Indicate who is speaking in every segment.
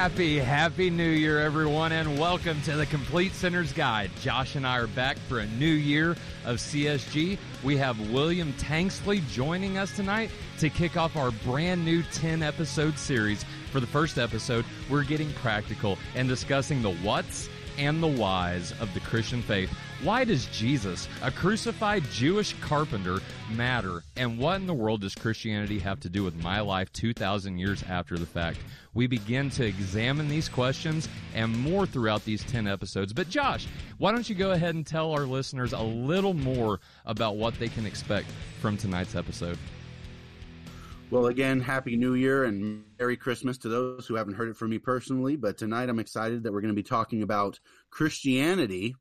Speaker 1: Happy, happy new year, everyone, and welcome to the Complete Sinner's Guide. Josh and I are back for a new year of CSG. We have William Tanksley joining us tonight to kick off our brand new 10 episode series. For the first episode, we're getting practical and discussing the what's and the whys of the Christian faith. Why does Jesus, a crucified Jewish carpenter, matter? And what in the world does Christianity have to do with my life 2,000 years after the fact? We begin to examine these questions and more throughout these 10 episodes. But Josh, why don't you go ahead and tell our listeners a little more about what they can expect from tonight's episode?
Speaker 2: Well, again, Happy New Year and Merry Christmas to those who haven't heard it from me personally. But tonight I'm excited that we're going to be talking about Christianity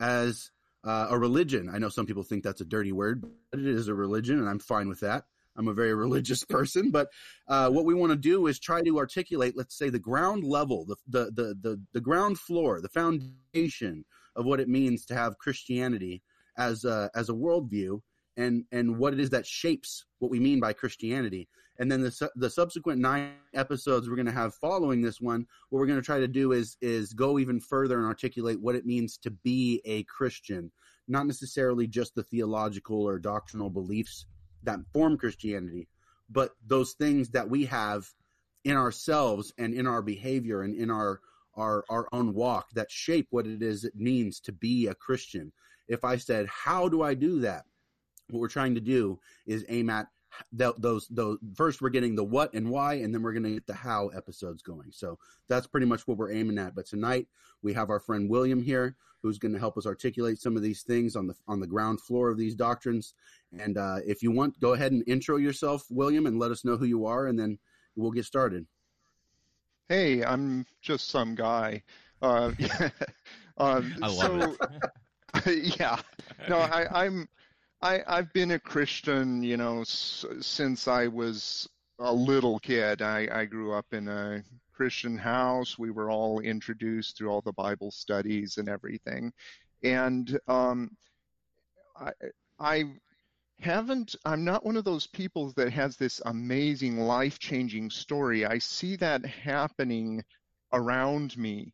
Speaker 2: as uh, a religion. I know some people think that's a dirty word, but it is a religion, and I'm fine with that. I'm a very religious person, but uh, what we want to do is try to articulate, let's say, the ground level, the, the the the the ground floor, the foundation of what it means to have Christianity as a, as a worldview, and and what it is that shapes what we mean by Christianity. And then the su- the subsequent nine episodes we're going to have following this one, what we're going to try to do is is go even further and articulate what it means to be a Christian, not necessarily just the theological or doctrinal beliefs that form Christianity, but those things that we have in ourselves and in our behavior and in our our our own walk that shape what it is it means to be a Christian. If I said, "How do I do that?" what we're trying to do is aim at those those first we're getting the what and why and then we're going to get the how episodes going. So that's pretty much what we're aiming at. But tonight we have our friend william here who's going to help us articulate some of these things on the on the ground floor of these doctrines. And uh, if you want go ahead and intro yourself william and let us know who you are and then we'll get started.
Speaker 3: Hey i'm just some guy. Uh,
Speaker 1: um, I love
Speaker 3: so, it. yeah. No I, i'm I, I've been a Christian, you know, s- since I was a little kid. I, I grew up in a Christian house. We were all introduced through all the Bible studies and everything. And um, I, I haven't, I'm not one of those people that has this amazing life changing story. I see that happening around me.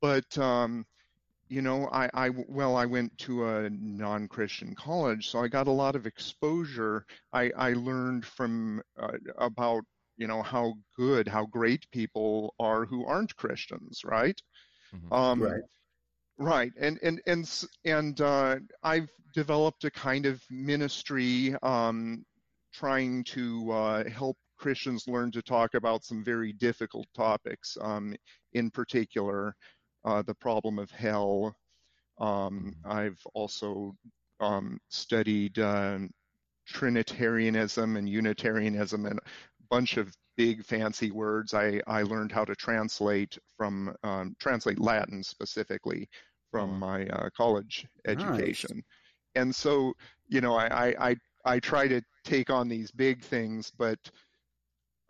Speaker 3: But um, you know, I, I well, I went to a non-Christian college, so I got a lot of exposure. I, I learned from uh, about you know how good, how great people are who aren't Christians, right?
Speaker 2: Mm-hmm. Um, right.
Speaker 3: Right, and and and and uh, I've developed a kind of ministry, um, trying to uh, help Christians learn to talk about some very difficult topics. Um, in particular, uh, the problem of hell. Um, mm-hmm. I've also um, studied uh, Trinitarianism and Unitarianism and a bunch of big fancy words. I, I learned how to translate from um, translate Latin specifically from my uh, college education. Nice. And so, you know, I, I, I try to take on these big things, but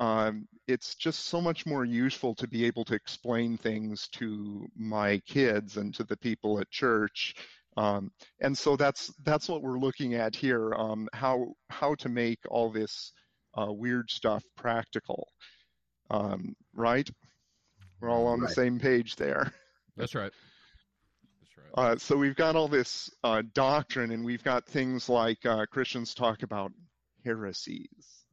Speaker 3: um, it's just so much more useful to be able to explain things to my kids and to the people at church. Um, and so that's that's what we're looking at here: um, how how to make all this uh, weird stuff practical. Um, right? We're all on right. the same page there.
Speaker 1: That's right.
Speaker 3: That's right. Uh, so we've got all this uh, doctrine, and we've got things like uh, Christians talk about heresies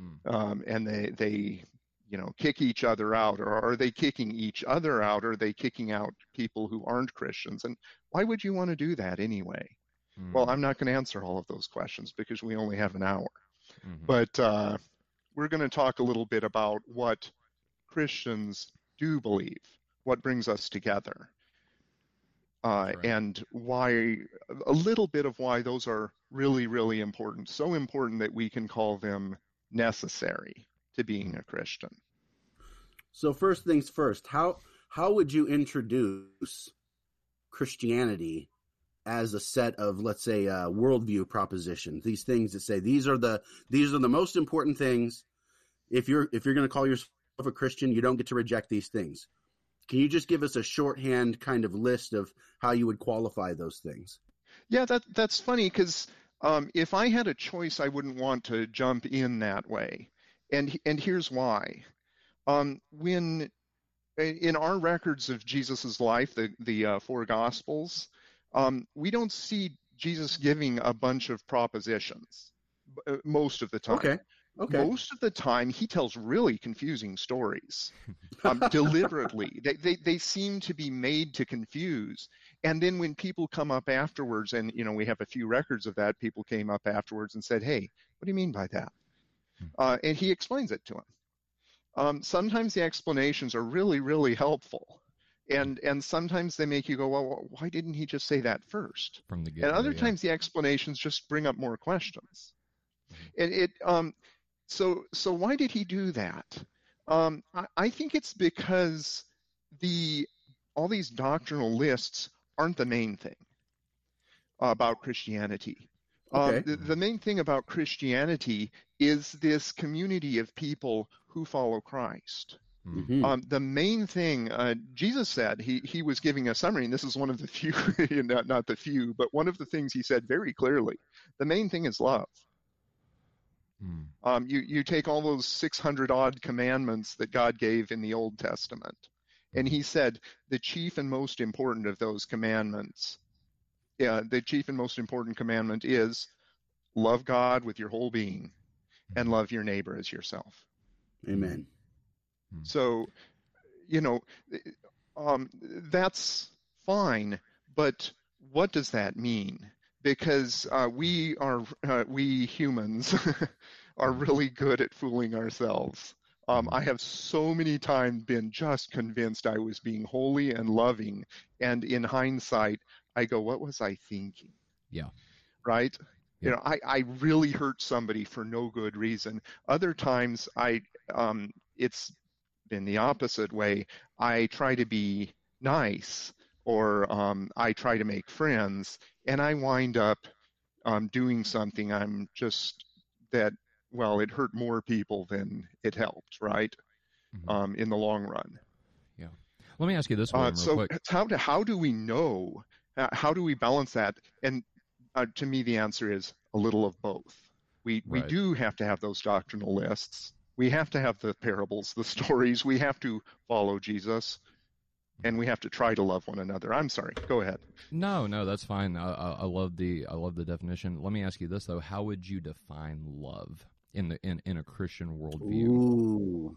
Speaker 3: Hmm. Um, and they they you know kick each other out, or are they kicking each other out? Or are they kicking out people who aren't Christians? And why would you want to do that anyway? Hmm. Well, I'm not going to answer all of those questions because we only have an hour. Mm-hmm. But uh, we're going to talk a little bit about what Christians do believe, what brings us together. Uh, right. and why a little bit of why those are really really important so important that we can call them necessary to being a Christian.
Speaker 2: So first things first, how how would you introduce Christianity as a set of let's say uh, worldview propositions? These things that say these are the these are the most important things. If you're if you're going to call yourself a Christian, you don't get to reject these things. Can you just give us a shorthand kind of list of how you would qualify those things?
Speaker 3: Yeah, that that's funny because um, if I had a choice, I wouldn't want to jump in that way, and and here's why. Um, when in our records of Jesus's life, the the uh, four Gospels, um, we don't see Jesus giving a bunch of propositions uh, most of the time.
Speaker 2: Okay. Okay.
Speaker 3: Most of the time, he tells really confusing stories um, deliberately. They, they, they seem to be made to confuse. And then when people come up afterwards, and you know we have a few records of that, people came up afterwards and said, "Hey, what do you mean by that?"
Speaker 1: Hmm.
Speaker 3: Uh, and he explains it to them. Um, sometimes the explanations are really, really helpful, and and sometimes they make you go, "Well, why didn't he just say that first?
Speaker 1: From the
Speaker 3: And other times the explanations just bring up more questions. And it um, so so why did he do that? Um, I, I think it's because the all these doctrinal lists aren't the main thing about Christianity.
Speaker 2: Okay.
Speaker 3: Um, the, the main thing about Christianity is this community of people who follow Christ.
Speaker 2: Mhm.
Speaker 3: Um, the main thing uh, Jesus said, he he was giving a summary, and this is one of the few, not not the few, but one of the things he said very clearly. The main thing is love.
Speaker 1: Mm.
Speaker 3: Um, you you take all those 600 odd commandments that God gave in the Old Testament, and He said the chief and most important of those commandments, yeah, the chief and most important commandment is love God with your whole being, and love your neighbor as yourself.
Speaker 2: Amen.
Speaker 3: So, you know, um, that's fine, but what does that mean? Because uh, we are, uh, we humans are really good at fooling ourselves. Um, I have so many times been just convinced I was being holy and loving, and in hindsight, I go, "What was I thinking?"
Speaker 1: Yeah.
Speaker 3: Right. You know, I, I really hurt somebody for no good reason. Other times, I um, it's been the opposite way. I try to be nice or um, I try to make friends, and I wind up um, doing something I'm just that, well, it hurt more people than it helped, right?
Speaker 1: Mhm.
Speaker 3: Um, in the long run. Yeah.
Speaker 1: Let me ask you this one
Speaker 3: Uh, so,
Speaker 1: quick.
Speaker 3: how, do, how do we know? Uh, how do we balance that? And uh, to me, the answer is a little of both. We, we do have to have those doctrinal lists. We have to have the parables, the stories. We have to follow Jesus. And we have to try to love one another. I'm sorry. Go ahead.
Speaker 1: No, no, that's fine. I, I, I love the I love the definition. Let me ask you this though: How would you define love in the in, in a Christian worldview?
Speaker 2: Ooh.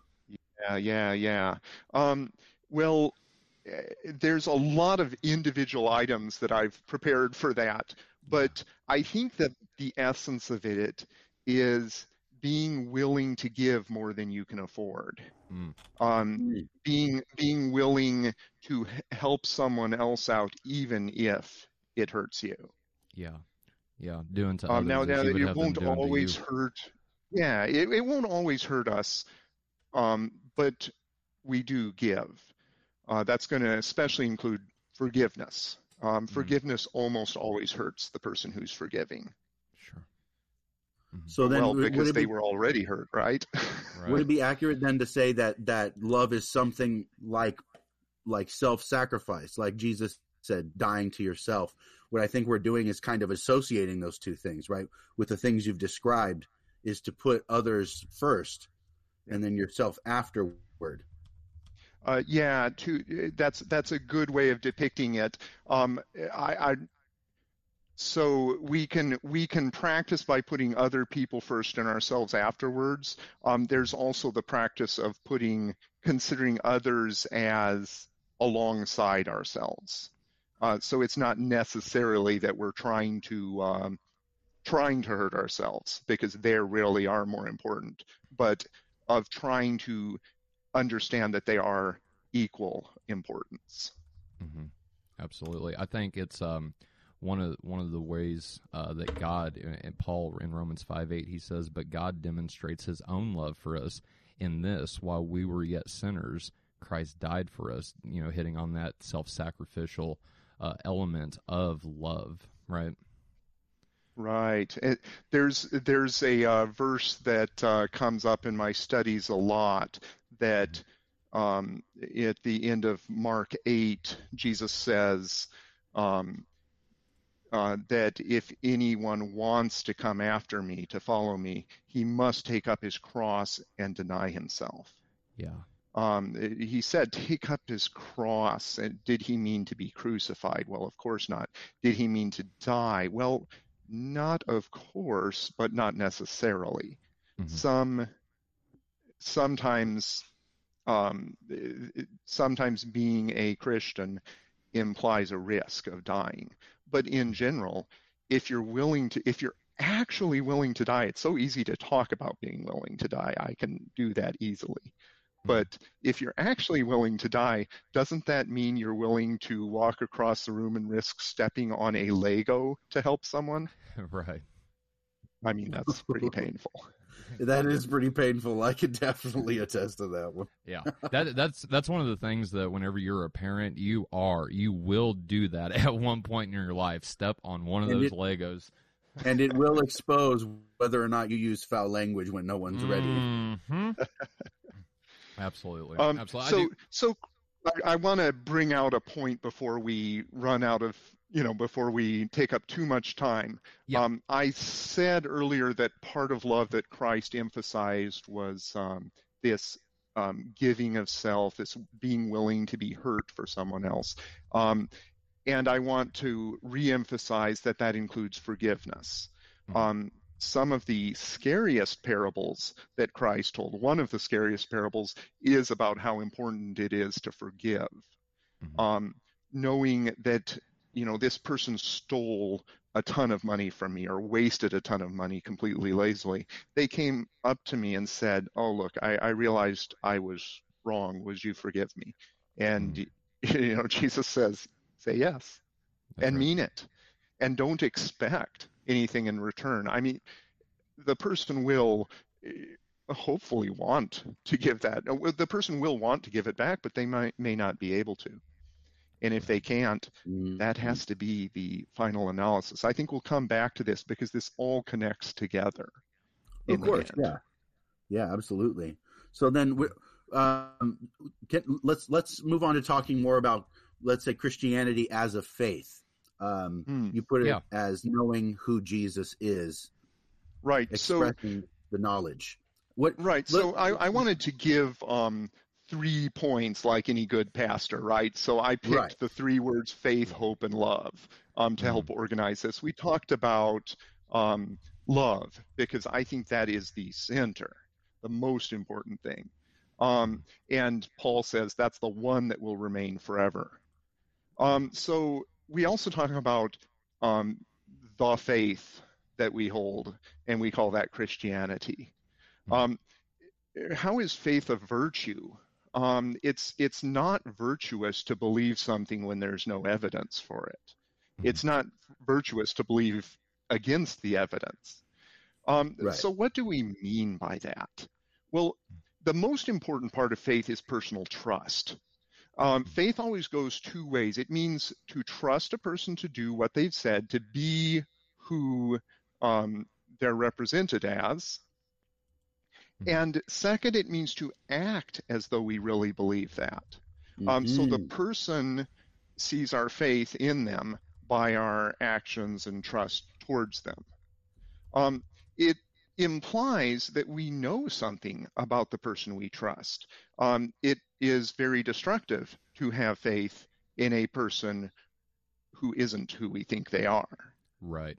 Speaker 3: Yeah, yeah, yeah. Um, well, eh, there's a lot of individual items that I've prepared for that, but I think that the essence of it is being willing to give more than you can afford.
Speaker 1: Mm.
Speaker 3: Um,
Speaker 2: Mm.
Speaker 3: being being willing to help someone else out, even if it hurts you.
Speaker 1: Yeah, yeah, doing to
Speaker 3: Um,
Speaker 1: others
Speaker 3: now, now
Speaker 1: you would
Speaker 3: it won't
Speaker 1: doing to
Speaker 3: always
Speaker 1: you.
Speaker 3: hurt. Yeah, it, it won't always hurt us, um, but we do give. Uh, that's going to especially include forgiveness. Um,
Speaker 1: Mhm.
Speaker 3: Forgiveness almost always hurts the person who's forgiving.
Speaker 1: Sure. Mhm.
Speaker 2: So then,
Speaker 3: well,
Speaker 2: would-
Speaker 3: because
Speaker 2: would
Speaker 3: they
Speaker 2: be,
Speaker 3: were already hurt, right?
Speaker 1: Right.
Speaker 2: would it be accurate then to say that that love is something like like self-sacrifice, like Jesus said, dying to yourself? What I think we're doing is kind of associating those two things, right? With the things you've described, is to put others first, and then yourself afterward.
Speaker 3: Uh, yeah, to, that's that's a good way of depicting it. Um, I, I so we can we can practice by putting other people first and ourselves afterwards. Um, there's also the practice of putting considering others as alongside ourselves. Uh, so it's not necessarily that we're trying to um, trying to hurt ourselves because they really are more important, but of trying to understand that they are equal importance.
Speaker 1: hmm Absolutely, I think it's um, one of one of the ways uh, that God and Paul in Romans five eight he says, "But God demonstrates His own love for us in this: while we were yet sinners, Christ died for us." You know, hitting on that self sacrificial uh, element of love, right?
Speaker 3: Right. It, there's there's a uh, verse that uh, comes up in my studies a lot that um, at the end of Mark 8, Jesus says um, uh, that if anyone wants to come after me, to follow me, he must take up his cross and deny himself.
Speaker 1: Yeah,
Speaker 3: Um, he said, take up his cross. And did he mean to be crucified? Well, of course not. Did he mean to die? Well, not of course, but not necessarily. Mm-hmm. Some, sometimes, um, sometimes being a Christian implies a risk of dying. But in general, if you're willing to, if you're actually willing to die, it's so easy to talk about being willing to die. I can do that easily. But if you're actually willing to die, doesn't that mean you're willing to walk across the room and risk stepping on a Lego to help someone?
Speaker 1: Right.
Speaker 3: I mean, that's pretty painful.
Speaker 2: that is pretty painful. I can definitely attest to that one.
Speaker 1: yeah, that that's that's one of the things that whenever you're a parent, you are you will do that at one point in your life. Step on one of and those it, Legos,
Speaker 2: and it will expose whether or not you use foul language when no one's ready.
Speaker 1: Mm-hmm. Absolutely.
Speaker 3: Um,
Speaker 1: Absolutely.
Speaker 3: So, so I, I want to bring out a point before we run out of, you know, before we take up too much time.
Speaker 1: Yeah.
Speaker 3: Um, I said earlier that part of love that Christ emphasized was um, this um, giving of self, this being willing to be hurt for someone else. Um, and I want to reemphasize that that includes forgiveness. Mm-hmm. Some of the scariest parables that Christ told. One of the scariest parables is about how important it is to forgive. Mm-hmm. Um, knowing that, you know, this person stole a ton of money from me or wasted a ton of money completely lazily. They came up to me and said, Oh, look, I, I realized I was wrong. Would you forgive me? And, mm-hmm. you know, Jesus says, Say yes That's and right. mean it. And don't expect anything in return. I mean, the person will eh, hopefully want to give that. Uh, the person will want to give it back, but they might may not be able to. And if they can't, mm-hmm. that has to be the final analysis. I think we'll come back to this because this all connects together.
Speaker 2: Of course, yeah, yeah, absolutely. So then, um, get, let's let's move on to talking more about let's say Christianity as a faith. Um, hmm. You put it yeah. as knowing who Jesus is,
Speaker 3: right?
Speaker 2: Expressing so, the knowledge.
Speaker 3: What? Right. Let, so I, I wanted to give um, three points, like any good pastor, right? So I picked right. the three words: faith, hope, and love, um, to mm help organize this. We talked about um, love because I think that is the center, the most important thing. Um, and Paul says that's the one that will remain forever. Um, so we also talk about um, the faith that we hold, and we call that Christianity. Hmm. Um, how is faith a virtue? Um, it's it's not virtuous to believe something when there's no evidence for it. Mm-hmm. It's not virtuous to believe against the evidence. Um, right. So what do we mean by that? Well, the most important part of faith is personal trust. Um, faith always goes two ways. It means to trust a person to do what they've said, to be who um, they're represented as. Hmm. And second, it means to act as though we really believe that. Mm-hmm. Um, so the mm-hmm. person sees our faith in them by our actions and trust towards them. Um, it implies that we know something about the person we trust. Um, it is very destructive to have faith in a person who isn't who we think they are.
Speaker 1: Right.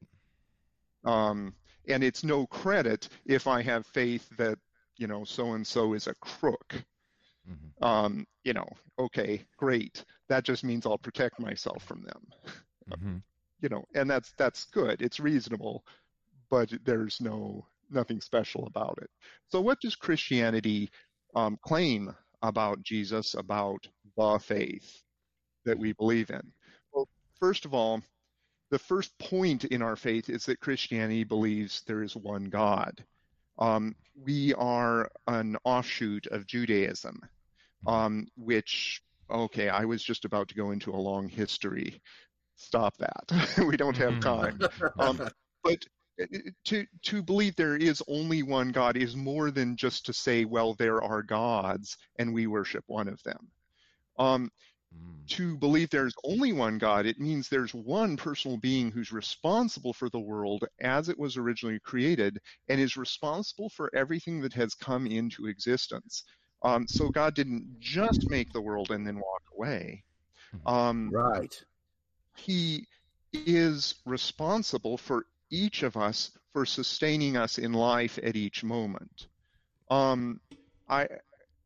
Speaker 3: Um, and it's no credit if I have faith that, you know, so and so is a crook. Mm-hmm. Um, you know, okay, great. That just means I'll protect myself from them. Mm-hmm. You know, and that's that's good. It's reasonable, but there's no nothing special about it. So, what does Christianity um, claim about Jesus, about the faith that we believe in? Well, first of all, the first point in our faith is that Christianity believes there is one God. Um, we are an offshoot of Judaism, um, which, okay, I was just about to go into a long history. Stop that. we don't have time. Um, but to to believe there is only one God is more than just to say, well, there are gods and we worship one of them. Um, mm. To believe there's only one God, it means there's one personal being who's responsible for the world as it was originally created and is responsible for everything that has come into existence. Um, so God didn't just make the world and then walk away.
Speaker 1: Mhm.
Speaker 3: Um,
Speaker 2: Right.
Speaker 3: he is responsible for each of us for sustaining us in life at each moment. Um, I,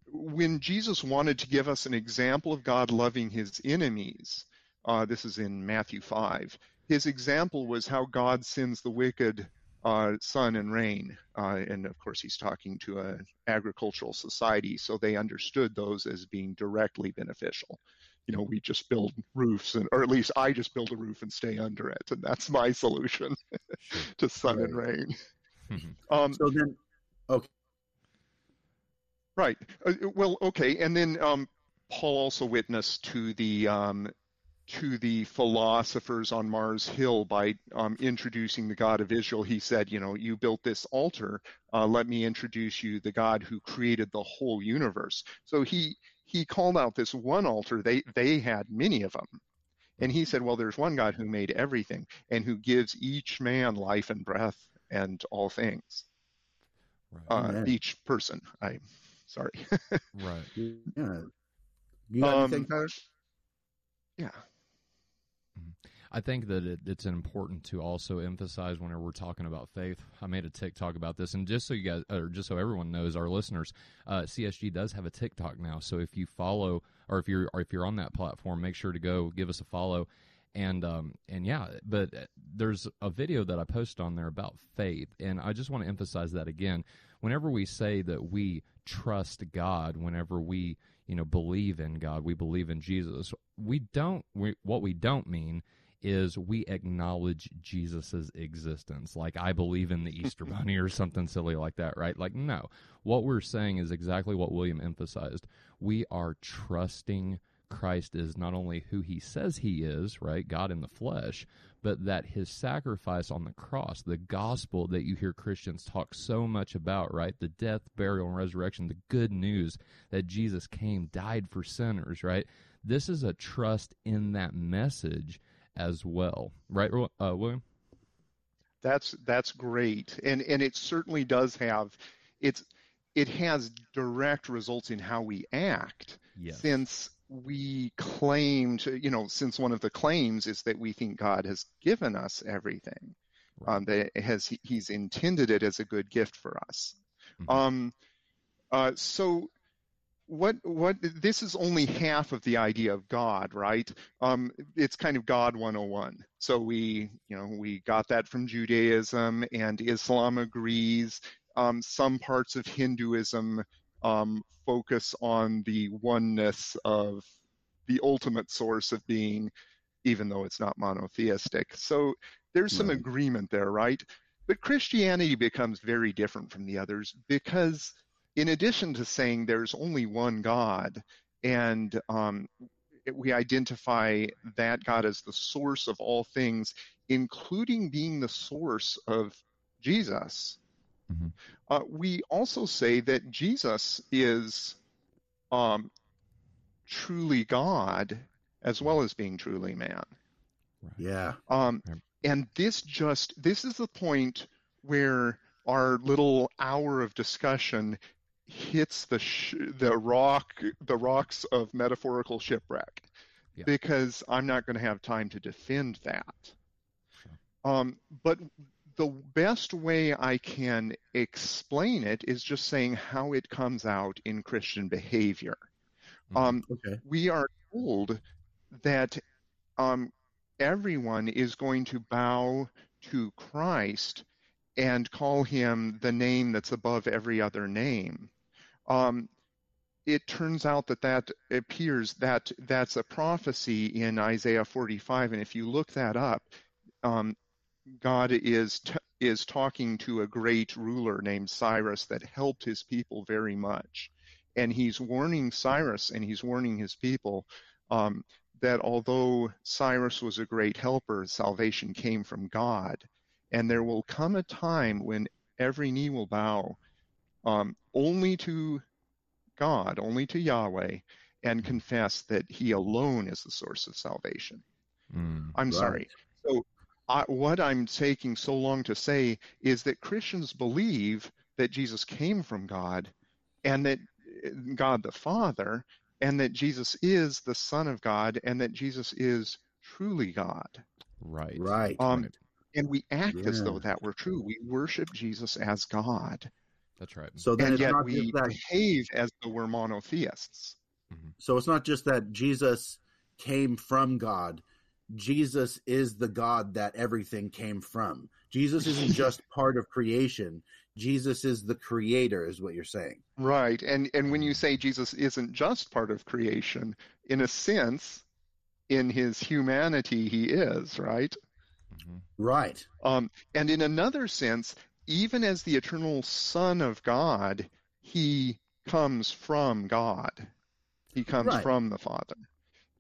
Speaker 3: when Jesus wanted to give us an example of God loving his enemies, uh, this is in Matthew 5, his example was how God sends the wicked uh, sun and rain. Uh, and of course, he's talking to an agricultural society, so they understood those as being directly beneficial you know, we just build roofs, and or at least I just build a roof and stay under it, and that's my solution
Speaker 1: Sure.
Speaker 3: to sun and rain.
Speaker 1: Mhm.
Speaker 3: Um,
Speaker 2: So then, okay.
Speaker 3: right. Uh, well, okay, and then um, Paul also witnessed to the um, to the philosophers on Mars Hill by um, introducing the God of Israel. He said, you know, you built this altar. Uh, let me introduce you the God who created the whole universe. So he he called out this one altar. They they had many of them. And he said, well, there's one God who made everything and who gives each man life and breath and all things.
Speaker 1: Right.
Speaker 3: Uh,
Speaker 2: Amen.
Speaker 3: each person. I'm sorry.
Speaker 1: right.
Speaker 2: yeah. You got
Speaker 3: Um,
Speaker 2: anything, Tyler?
Speaker 3: yeah.
Speaker 1: I think that it, it's important to also emphasize whenever we're talking about faith. I made a TikTok about this, and just so you guys, or just so everyone knows, our listeners, uh, CSG does have a TikTok now. So if you follow, or if you're, or if you're on that platform, make sure to go give us a follow. And um, and yeah, but there's a video that I posted on there about faith, and I just want to emphasize that again. Whenever we say that we trust God, whenever we you know believe in God, we believe in Jesus. We don't. We, what we don't mean is we acknowledge Jesus's existence. Like I believe in the Easter Bunny or something silly like that, right? Like no. What we're saying is exactly what William emphasized. We are trusting Christ is not only who he says he is, right? God in the flesh, but that his sacrifice on the cross, the gospel that you hear Christians talk so much about, right? The death, burial, and resurrection, the good news that Jesus came, died for sinners, right? This is a trust in that message as well, right, uh, William?
Speaker 3: That's that's great, and and it certainly does have, it's it has direct results in how we act.
Speaker 1: Yes.
Speaker 3: Since we claim to, you know, since one of the claims is that we think God has given us everything,
Speaker 1: Right.
Speaker 3: um, that has He's intended it as a good gift for us.
Speaker 1: Mhm.
Speaker 3: Um, uh, so what what this is only half of the idea of God, right? Um, it's kind of God 101. So we, you know, we got that from Judaism and Islam agrees. Um, some parts of Hinduism um, focus on the oneness of the ultimate source of being, even though it's not monotheistic. So there's some
Speaker 2: Right.
Speaker 3: agreement there, right? But Christianity becomes very different from the others because in addition to saying there's only one God, and um, we identify that God as the source of all things, including being the source of Jesus,
Speaker 1: Mhm.
Speaker 3: uh, we also say that Jesus is um, truly God as well as being truly man.
Speaker 2: Yeah.
Speaker 3: Um, and this just this is the point where our little hour of discussion hits the sh- the rock the rocks of metaphorical shipwreck
Speaker 1: Yeah.
Speaker 3: because I'm not going to have time to defend that. Um, but the best way I can explain it is just saying how it comes out in Christian behavior.
Speaker 1: Mhm.
Speaker 3: Um,
Speaker 2: Okay.
Speaker 3: we are told that um, everyone is going to bow to Christ and call him the name that's above every other name. Um, it turns out that that appears that that's a prophecy in Isaiah 45, and if you look that up, um, God is t- is talking to a great ruler named Cyrus that helped his people very much, and he's warning Cyrus and he's warning his people um, that although Cyrus was a great helper, salvation came from God, and there will come a time when every knee will bow um, only to God, only to Yahweh, and confess that He alone is the source of salvation.
Speaker 1: Mm.
Speaker 3: I'm
Speaker 2: Right.
Speaker 3: sorry. So, I, what I'm taking so long to say is that Christians believe that Jesus came from God, and that God the Father, and that Jesus is the Son of God, and that Jesus is truly God.
Speaker 1: Right.
Speaker 2: Right.
Speaker 3: Um,
Speaker 1: right.
Speaker 3: And we act as though that were true. We worship Jesus as God,
Speaker 1: That's right.
Speaker 2: so then
Speaker 3: and
Speaker 2: it's
Speaker 3: yet
Speaker 2: not
Speaker 3: we
Speaker 2: just that.
Speaker 3: behave as though we're monotheists.
Speaker 2: So it's not just that Jesus came from God. Jesus is the God that everything came from. Jesus isn't just part of creation. Jesus is the creator, is what you're saying.
Speaker 3: Right. And and when you say Jesus isn't just part of creation, in a sense, in his humanity he is, right?
Speaker 1: Mhm.
Speaker 2: Right.
Speaker 3: Um, and in another sense, even as the eternal Son of God, he comes from God. He comes
Speaker 2: Right.
Speaker 3: from the Father.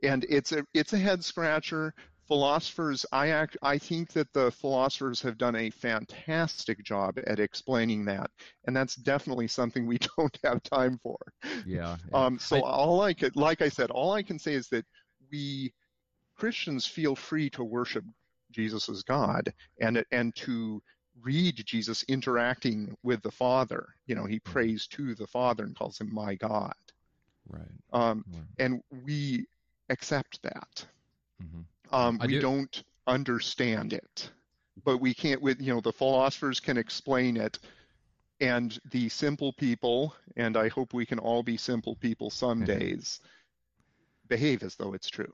Speaker 3: And it's a it's a head scratcher. Philosophers, I act, I think that the philosophers have done a fantastic job at explaining that, and that's definitely something we don't have time for.
Speaker 1: Yeah. yeah.
Speaker 3: Um, so
Speaker 1: I-
Speaker 3: all I could, like I said, all I can say is that we Christians feel free to worship Jesus as God and and to read Jesus interacting with the Father. You know, he prays to the Father and calls him my God.
Speaker 1: right.
Speaker 3: Um,
Speaker 1: right.
Speaker 3: and we accept that.
Speaker 1: Mhm.
Speaker 3: Um, we
Speaker 1: do-
Speaker 3: don't understand it, but we can't. With you know, the philosophers can explain it, and the simple people, and I hope we can all be simple people some days, behave as though it's true.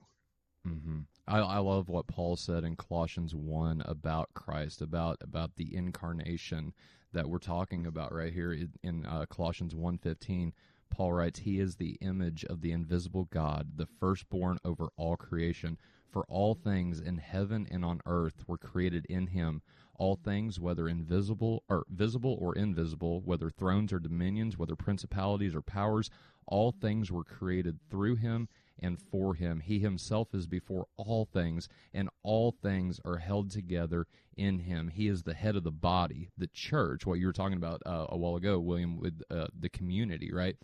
Speaker 1: hmm I, I love what Paul said in Colossians one about Christ, about about the incarnation that we're talking about right here in, in uh, Colossians one fifteen. Paul writes, "He is the image of the invisible God, the firstborn over all creation. For all things in heaven and on earth were created in Him." All things, whether invisible or visible or invisible, whether thrones or dominions, whether principalities or powers, all things were created through him and for him. He himself is before all things, and all things are held together in him. He is the head of the body, the church, what you were talking about uh, a while ago, William, with uh, the community, right?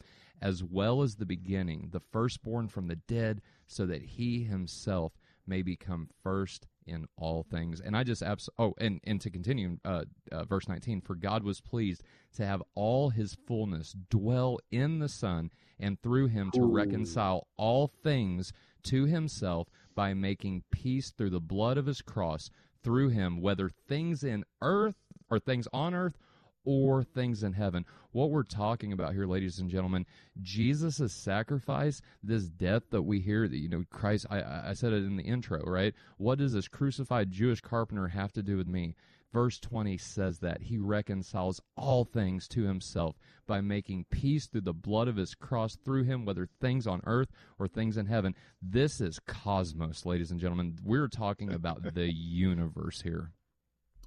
Speaker 1: As well as the beginning, the firstborn from the dead, so that he himself may become first in all things. And I just abs- oh, and and to continue, uh, uh, verse nineteen: For God was pleased to have all His fullness dwell in the Son, and through Him to
Speaker 2: Ooh.
Speaker 1: reconcile all things to Himself by making peace through the blood of His cross. Through Him, whether things in earth or things on earth or things in heaven. What we're talking about here, ladies and gentlemen, Jesus' sacrifice, this death that we hear, that you know, Christ. I, I I said it in the intro, right? What does this crucified Jewish carpenter have to do with me? Verse 20 says that he reconciles all things to himself by making peace through the blood of his cross through him, whether things on earth or things in heaven. This is cosmos, ladies and gentlemen. We're talking about the universe here.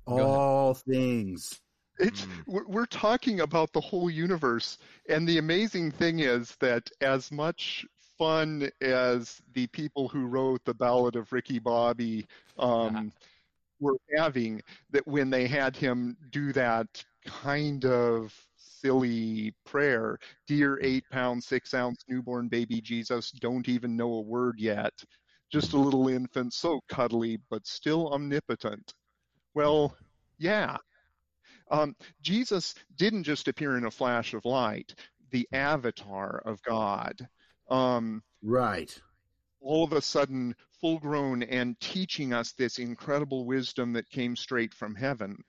Speaker 2: All things.
Speaker 3: It's
Speaker 1: Mm.
Speaker 3: we're, we're talking about the whole universe, and the amazing thing is that as much fun as the people who wrote the Ballad of Ricky Bobby um, were having, that when they had him do that kind of silly prayer, "Dear eight pound six ounce newborn baby Jesus, don't even know a word yet, just a little infant, so cuddly but still omnipotent." Well, yeah. Um, Jesus didn't just appear in a flash of light, the avatar of God. Um,
Speaker 2: Right.
Speaker 3: all of a sudden, full grown and teaching us this incredible wisdom that came straight from heaven.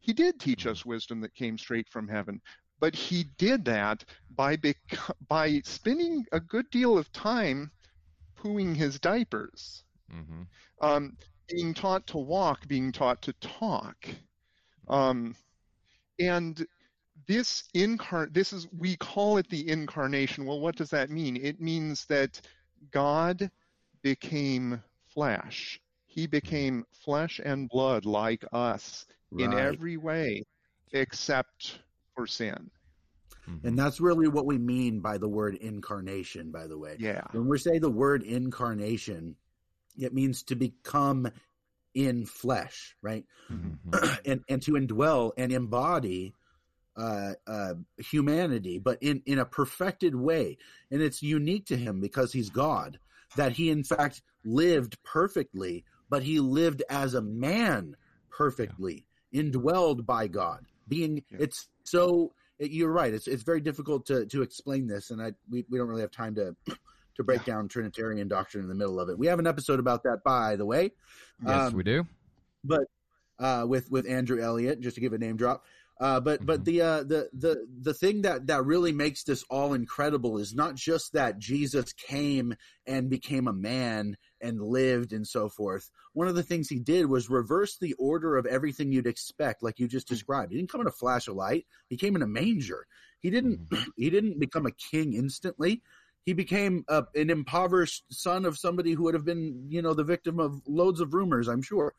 Speaker 3: He did teach us wisdom that came straight from heaven, but he did that by bec- by spending a good deal of time pooing his diapers,
Speaker 1: hmm
Speaker 3: um, being taught to walk, being taught to talk. Um, and this incar this is we call it the incarnation. Well, what does that mean? It means that God became flesh. He became flesh and blood like us in every way except for sin.
Speaker 1: hmm
Speaker 2: And that's really what we mean by the word incarnation, by the way.
Speaker 3: Yeah.
Speaker 2: When we say the word incarnation, it means to become in flesh, right?
Speaker 1: Mhm.
Speaker 2: and and to indwell and embody uh, uh, humanity, but in in a perfected way, and it's unique to him because he's God. That he in fact lived perfectly, but he lived as a man perfectly, indwelled by God. Being
Speaker 3: Yeah.
Speaker 2: it's so you're right. It's it's very difficult to to explain this, and I we, we don't really have time to to break yeah. down Trinitarian doctrine in the middle of it. We have an episode about that, by the way.
Speaker 1: Yes, um, we do.
Speaker 2: But uh, with with Andrew Elliott, just to give a name drop. Uh, but mm-hmm. but the uh, the the the thing that that really makes this all incredible is not just that Jesus came and became a man and lived and so forth. One of the things he did was reverse the order of everything you'd expect, like you just mm. described. He didn't come in a flash of light. He came in a manger. He didn't mm-hmm. he didn't become a king instantly. He became a, an impoverished son of somebody who would have been, you know, the victim of loads of rumors, I'm sure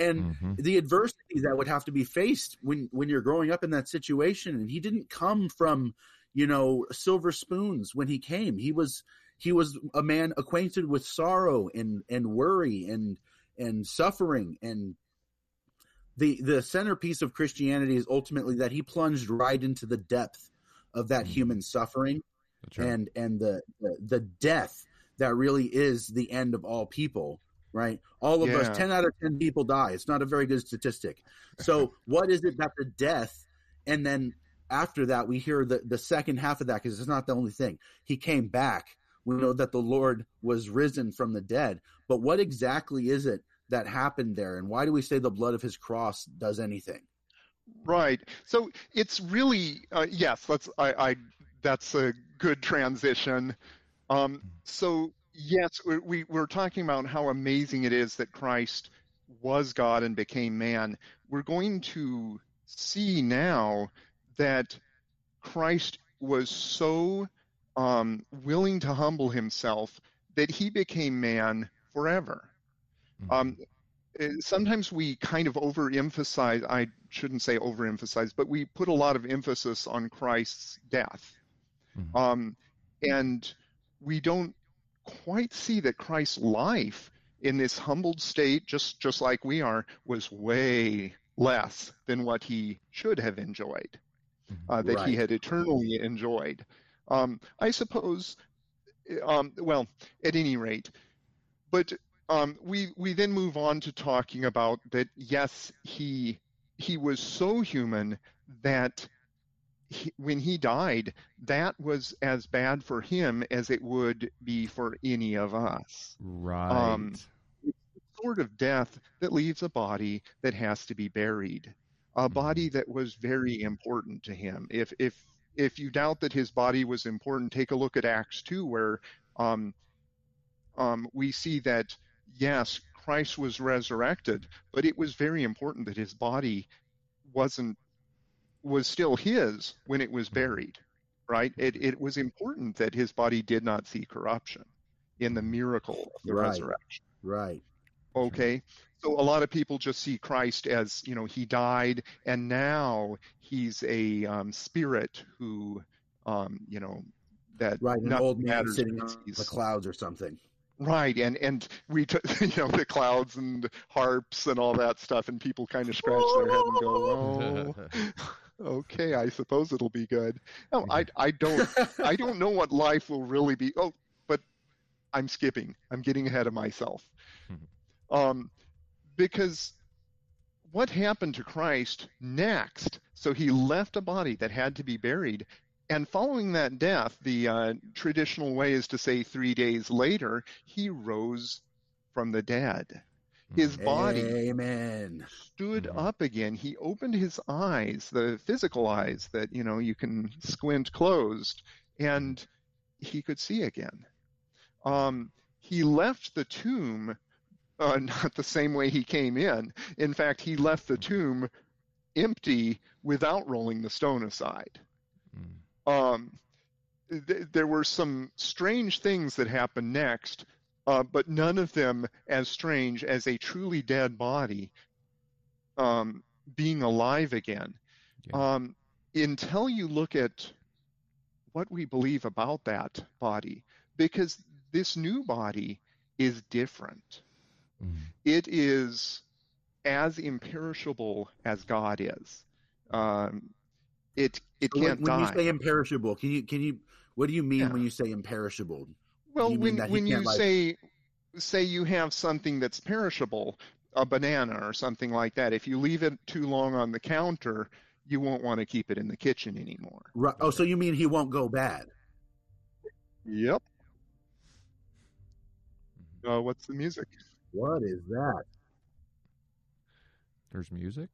Speaker 2: and mm-hmm. the adversity that would have to be faced when when you're growing up in that situation and he didn't come from you know silver spoons when he came he was he was a man acquainted with sorrow and and worry and and suffering and the the centerpiece of christianity is ultimately that he plunged right into the depth of that mm-hmm. human suffering right. and and the, the the death that really is the end of all people right? All of yeah. us, 10 out of 10 people die. It's not a very good statistic. So, what is it that the death, and then after that, we hear the, the second half of that because it's not the only thing. He came back. We know that the Lord was risen from the dead. But what exactly is it that happened there? And why do we say the blood of his cross does anything?
Speaker 3: Right. So it's really uh, yes. Let's. I, I. That's a good transition. Um, so yes, we, we're talking about how amazing it is that Christ was God and became man. We're going to see now that Christ was so um, willing to humble himself that he became man forever. Mm-hmm. Um, eh, sometimes we kind of overemphasize, I shouldn't say overemphasize, but we put a lot of emphasis on Christ's death. Mm-hmm. Um, and we don't quite see that Christ's life in this humbled state, just, just like we are, was way less than what he should have enjoyed, uh, that right. he had eternally enjoyed. Um, I suppose, um, well, at any rate, but um, we we then move on to talking about that. Yes, he he was so human that he, when he died, that was as bad for him as it would be for any of us.
Speaker 1: Right. Um,
Speaker 3: sort of death that leaves a body that has to be buried, a mm-hmm. body that was very important to him. If if if you doubt that his body was important, take a look at Acts two, where um, um, we see that yes, Christ was resurrected, but it was very important that his body wasn't was still his when it was buried, right? It, it was important that his body did not see corruption in the miracle of the
Speaker 2: right.
Speaker 3: resurrection.
Speaker 2: Right.
Speaker 3: Okay. So a lot of people just see Christ as, you know, he died and now he's a um, spirit who, um, you know, that
Speaker 2: right, an old man sitting on the clouds or something.
Speaker 3: Right, and and we, t- you know, the clouds and harps and all that stuff, and people kind of scratch their head and go, "Oh, okay, I suppose it'll be good. No, I, I don't, I don't know what life will really be. Oh, but I'm skipping. I'm getting ahead of myself. Mm-hmm. Um, because what happened to Christ next? So he left a body that had to be buried, and following that death, the uh, traditional way is to say three days later, he rose from the dead. His body
Speaker 2: Amen.
Speaker 3: stood mm-hmm. up again. He opened his eyes, the physical eyes that, you know, you can squint closed, and he could see again. Um, he left the tomb uh, not the same way he came in. In fact, he left the tomb empty without rolling the stone aside. Mm. Um, th- there were some strange things that happened next uh, but none of them as strange as a truly dead body um, being alive again. Yeah. Um, until you look at what we believe about that body, because this new body is different. Mm. It is as imperishable as God is. Um, it it can't
Speaker 2: when, when
Speaker 3: die.
Speaker 2: you say imperishable, can you can you what do you mean yeah. when you say imperishable?
Speaker 3: Well, when when you like... say say you have something that's perishable, a banana or something like that, if you leave it too long on the counter, you won't want to keep it in the kitchen anymore.
Speaker 2: Right. Oh, so you mean he won't go bad?
Speaker 3: Yep. Uh, what's the music?
Speaker 2: What is that?
Speaker 1: There's music.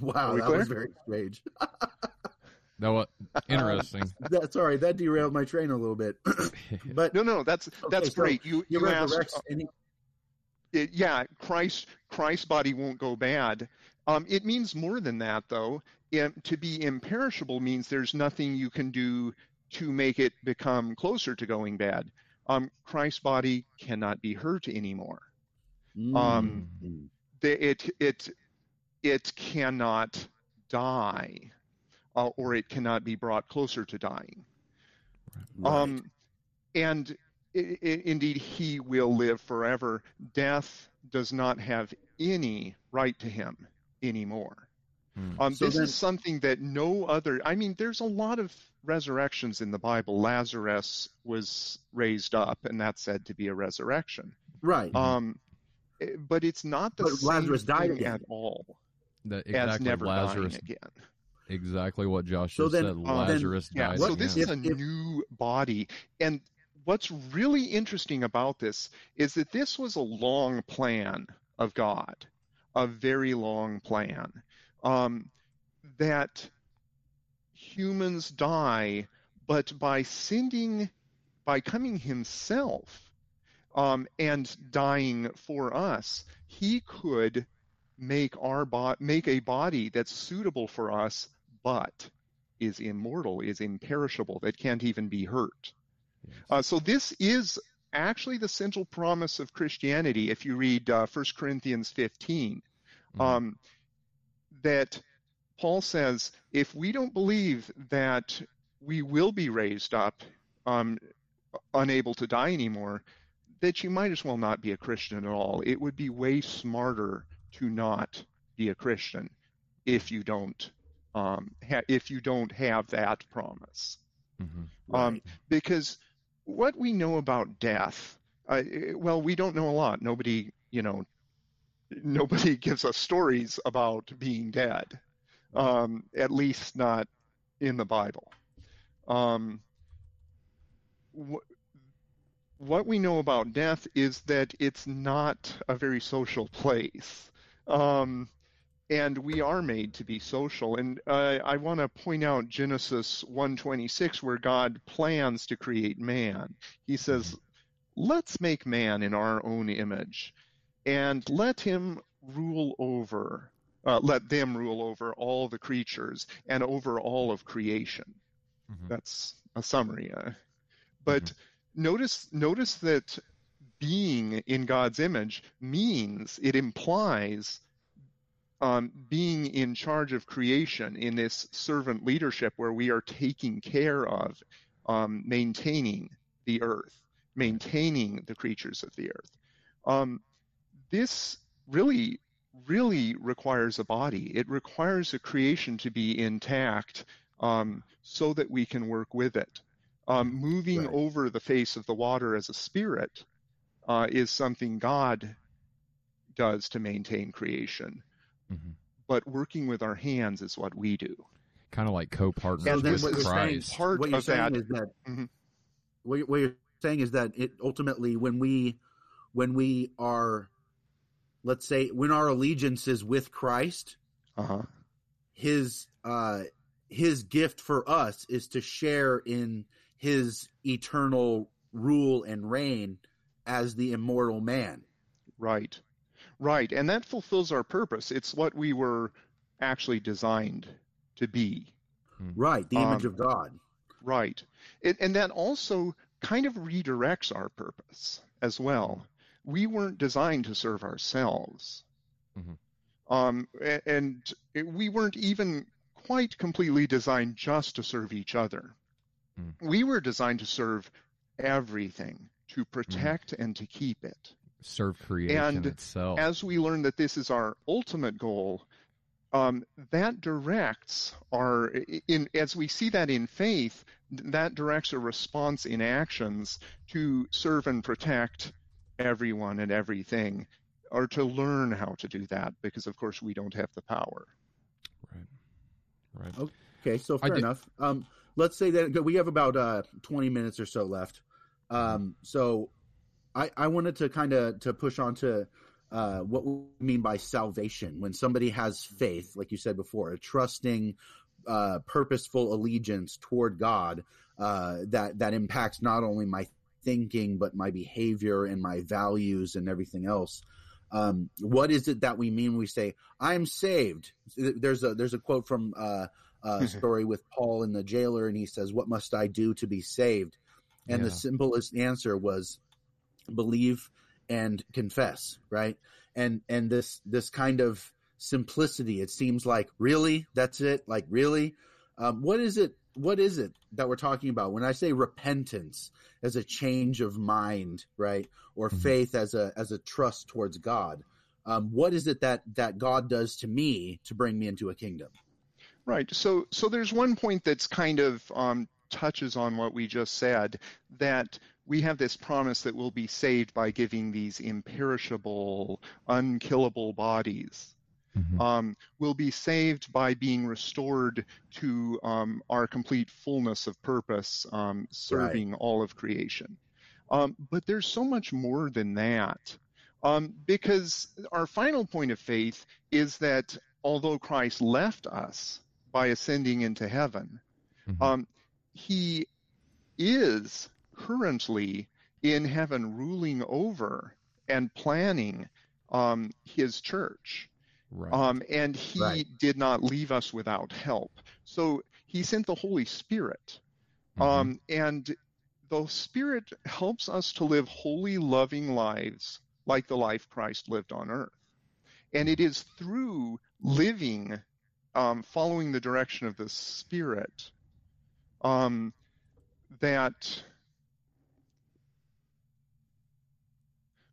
Speaker 2: Wow,
Speaker 3: we
Speaker 2: that
Speaker 3: clear?
Speaker 2: was very strange.
Speaker 1: That was interesting.
Speaker 2: that, sorry, that derailed my train a little bit. but
Speaker 3: No, no, that's that's
Speaker 2: so
Speaker 3: great. You you asked,
Speaker 2: resurrects,
Speaker 3: it, yeah, Christ Christ's body won't go bad. Um, it means more than that, though. Im- to be imperishable means there's nothing you can do to make it become closer to going bad. Um, Christ's body cannot be hurt anymore. Um,
Speaker 2: Mm.
Speaker 3: The- It it it cannot die, uh, or it cannot be brought closer to dying.
Speaker 2: Right.
Speaker 3: Um, and i- i- indeed, he will live forever. Death does not have any right to him anymore.
Speaker 1: Hmm.
Speaker 3: Um,
Speaker 2: So
Speaker 3: this
Speaker 2: then-
Speaker 3: is something that no other. I mean, there's a lot of resurrections in the Bible. Lazarus was raised up, and that's said to be a resurrection.
Speaker 2: right.
Speaker 3: Um, eh, but it's not the
Speaker 2: But
Speaker 3: same
Speaker 2: Lazarus died
Speaker 3: thing
Speaker 2: again.
Speaker 3: at all
Speaker 1: That
Speaker 3: as never
Speaker 1: Lazarus.
Speaker 3: dying again.
Speaker 1: Exactly what Josh
Speaker 2: So then-
Speaker 1: said.
Speaker 2: um,
Speaker 1: Lazarus
Speaker 3: Yeah,
Speaker 1: died.
Speaker 3: so this
Speaker 1: again.
Speaker 3: is a
Speaker 2: If- if-
Speaker 3: new body. And what's really interesting about this is that this was a long plan of God, a very long plan. Um, that humans die, but by sending, by coming himself um, and dying for us, he could make our bo- make a body that's suitable for us, but is immortal, is imperishable, that can't even be hurt.
Speaker 1: Yes.
Speaker 3: Uh, so this is actually the central promise of Christianity. If you read uh, 1 Corinthians 15,
Speaker 1: Mhm.
Speaker 3: um, that Paul says, if we don't believe that we will be raised up, um, unable to die anymore, that you might as well not be a Christian at all. It would be way smarter to not be a Christian if you don't um, ha- if you don't have that promise.
Speaker 1: Mhm.
Speaker 3: Um,
Speaker 2: Right.
Speaker 3: because what we know about death, uh, well, we don't know a lot. Nobody, you know, nobody gives us stories about being dead, um, at least not in the Bible. Um, wh- what we know about death is that it's not a very social place. Um, and we are made to be social. And uh, I want to point out Genesis 1:26, where God plans to create man. He says, "Let's make man in our own image, and let him rule over, uh, let them rule over all the creatures and over all of creation."
Speaker 1: Mhm.
Speaker 3: That's a summary. Uh, but notice notice that being in God's image means it implies um, being in charge of creation in this servant leadership where we are taking care of um, maintaining the earth, maintaining the creatures of the earth. Um, this really, really requires a body. It requires a creation to be intact um, so that we can work with it. Um, moving
Speaker 2: Right.
Speaker 3: over the face of the water as a spirit uh, is something God does to maintain creation
Speaker 1: Mhm.
Speaker 3: but working with our hands is what we do.
Speaker 1: Kind of like co-partners
Speaker 3: And
Speaker 2: So then
Speaker 3: this
Speaker 1: with
Speaker 2: what
Speaker 3: is
Speaker 2: you're saying,
Speaker 1: Christ.
Speaker 3: part
Speaker 2: what you're
Speaker 3: of
Speaker 2: saying
Speaker 3: that-
Speaker 2: is that
Speaker 3: Mhm.
Speaker 2: what, you- what you're saying is that it ultimately when we when we are let's say when our allegiance is with Christ,
Speaker 3: Uh-huh.
Speaker 2: his uh his gift for us is to share in his eternal rule and reign as the immortal man.
Speaker 3: Right. Right. And that fulfills our purpose. It's what we were actually designed to be.
Speaker 2: Right, the image
Speaker 3: Um,
Speaker 2: of God.
Speaker 3: Right. It, and that also kind of redirects our purpose as well. We weren't designed to serve ourselves.
Speaker 1: Mhm.
Speaker 3: Um, and it- we weren't even quite completely designed just to serve each other.
Speaker 1: Mm.
Speaker 3: We were designed to serve everything, to protect and to keep it.
Speaker 1: Serve creation
Speaker 3: And
Speaker 1: itself.
Speaker 3: as we learn that this is our ultimate goal, um, that directs our in as we see that in faith, that directs a response in actions to serve and protect everyone and everything, or to learn how to do that, because of course we don't have the power.
Speaker 1: Right. Right.
Speaker 2: Okay, so fair enough. Um, let's say that we have about uh, 20 minutes or so left. Um, so I, I wanted to kind of to push on to uh, what we mean by salvation when somebody has faith, like you said before, a trusting, uh, purposeful allegiance toward God uh, that that impacts not only my thinking but my behavior and my values and everything else. Um, what is it that we mean when we say I'm saved? There's a there's a quote from uh, a story with Paul and the jailer, and he says, "What must I do to be saved?" And yeah. the simplest answer was believe and confess, right? And and this this kind of simplicity, it seems like really that's it, like really. Um, what is it? What is it that we're talking about when I say repentance as a change of mind, right, or mm-hmm. faith as a as a trust towards God? Um, what is it that that God does to me to bring me into a kingdom?
Speaker 3: Right. So so there's one point that's kind of um, touches on what we just said that we have this promise that we'll be saved by giving these imperishable, unkillable bodies. Mm-hmm. Um, we'll be saved by being restored to um, our complete fullness of purpose, um, serving right. all of creation. Um, but there's so much more than that. Um, because our final point of faith is that although Christ left us by ascending into heaven, mm-hmm. He is currently in heaven ruling over and planning um, his church. Right. Um, and he right. did not leave us without help. So he sent the Holy Spirit. Mm-hmm. Um, and the Spirit helps us to live holy, loving lives like the life Christ lived on earth. And it is through living, um, following the direction of the Spirit, um, that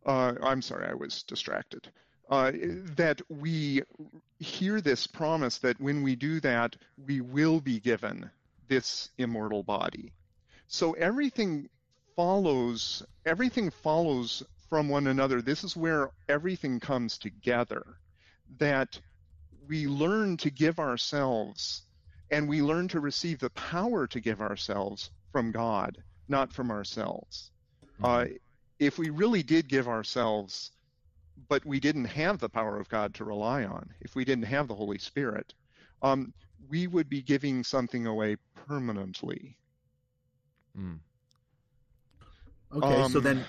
Speaker 3: uh, I'm sorry, I was distracted. Uh, that we hear this promise that when we do that, we will be given this immortal body. So everything follows, everything follows from one another. This is where everything comes together. That we learn to give ourselves and we learn to receive the power to give ourselves from God, not from ourselves. Mm-hmm. Uh, if we really did give ourselves, but we didn't have the power of God to rely on, if we didn't have the Holy Spirit, um, we would be giving something away permanently.
Speaker 2: Mm. Okay, um, so then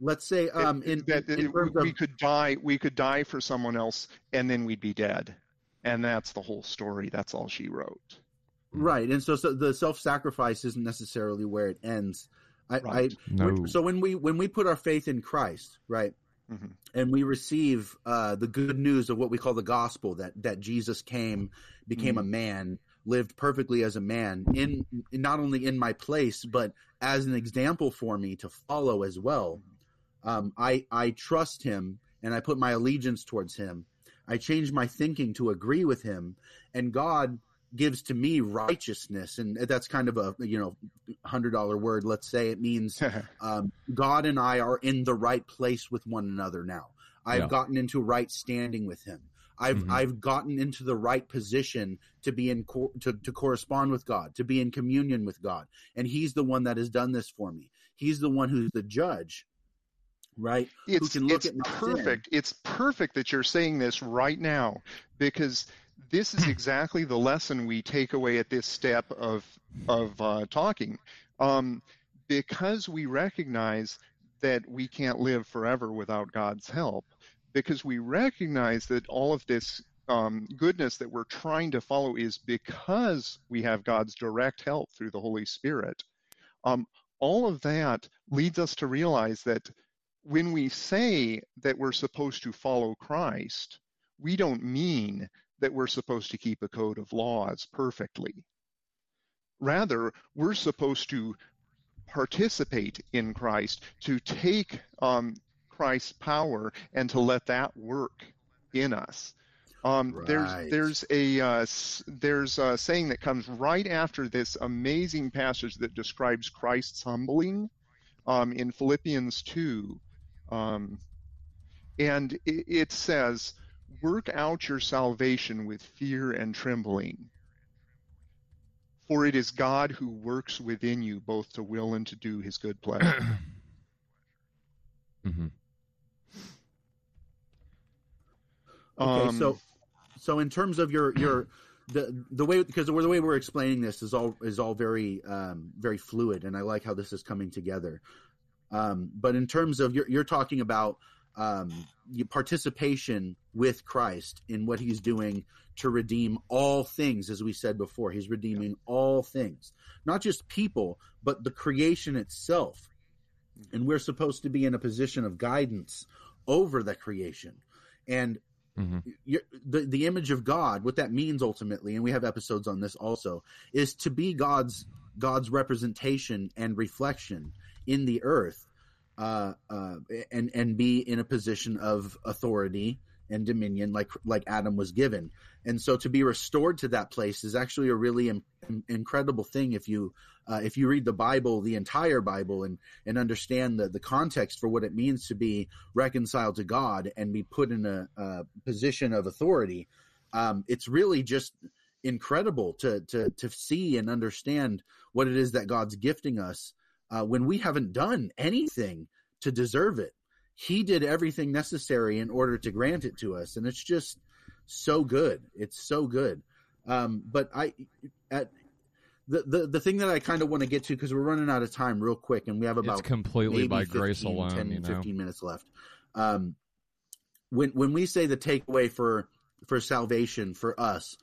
Speaker 2: let's say um, in,
Speaker 3: that,
Speaker 2: in
Speaker 3: we, of... could die, we could die for someone else, and then we'd be dead, and that's the whole story. That's all she wrote.
Speaker 2: Right, and so, so the self-sacrifice isn't necessarily where it ends. I, right. I no. so when we when we put our faith in Christ, right, mm-hmm. and we receive uh, the good news of what we call the gospel that that Jesus came, became mm-hmm. a man, lived perfectly as a man in not only in my place but as an example for me to follow as well. Um, I I trust him and I put my allegiance towards him. I change my thinking to agree with him, and God gives to me righteousness and that's kind of a you know hundred dollar word let's say. It means um, god and i are in the right place with one another now. I've yeah. gotten into right standing with him. I've mm-hmm. i've gotten into the right position to be in co- to, to correspond with god to be in communion with god. And he's the one that has done this for me. He's the one who's the judge right
Speaker 3: it's, it's perfect it's perfect that you're saying this right now because this is exactly the lesson we take away at this step of of uh, talking, um, because we recognize that we can't live forever without God's help. Because we recognize that all of this um, goodness that we're trying to follow is because we have God's direct help through the Holy Spirit. Um, all of that leads us to realize that when we say that we're supposed to follow Christ, we don't mean that we're supposed to keep a code of laws perfectly. Rather, we're supposed to participate in Christ, to take um, Christ's power and to let that work in us. Um, right. There's there's a uh, there's a saying that comes right after this amazing passage that describes Christ's humbling um, in Philippians two, um, and it, it says, work out your salvation with fear and trembling. For it is God who works within you both to will and to do his good pleasure.
Speaker 1: mm-hmm.
Speaker 2: Okay,
Speaker 3: Um,
Speaker 2: so so in terms of your your the the way because the way we're explaining this is all is all very um, very fluid, and I like how this is coming together. Um, but in terms of you're you're talking about um, your participation with Christ in what He's doing to redeem all things, as we said before, He's redeeming all things, not just people, but the creation itself, and we're supposed to be in a position of guidance over the creation, and
Speaker 1: Mm-hmm.
Speaker 2: the the image of God, what that means ultimately, and we have episodes on this also, is to be God's God's representation and reflection in the earth, uh, uh, and and be in a position of authority and dominion, like like Adam was given. And so, to be restored to that place is actually a really in, incredible thing. If you uh, if you read the Bible, the entire Bible, and and understand the the context for what it means to be reconciled to God and be put in a, a position of authority, um, it's really just incredible to to to see and understand what it is that God's gifting us uh, when we haven't done anything to deserve it. He did everything necessary in order to grant it to us, and it's just so good. It's so good. Um, but I, at the, the the thing that I kind of want to get to because we're running out of time real quick, and we have about
Speaker 1: it's completely by
Speaker 2: 15,
Speaker 1: grace alone.
Speaker 2: 10,
Speaker 1: you know,
Speaker 2: 15 minutes left. Um, when when we say the takeaway for for salvation for us,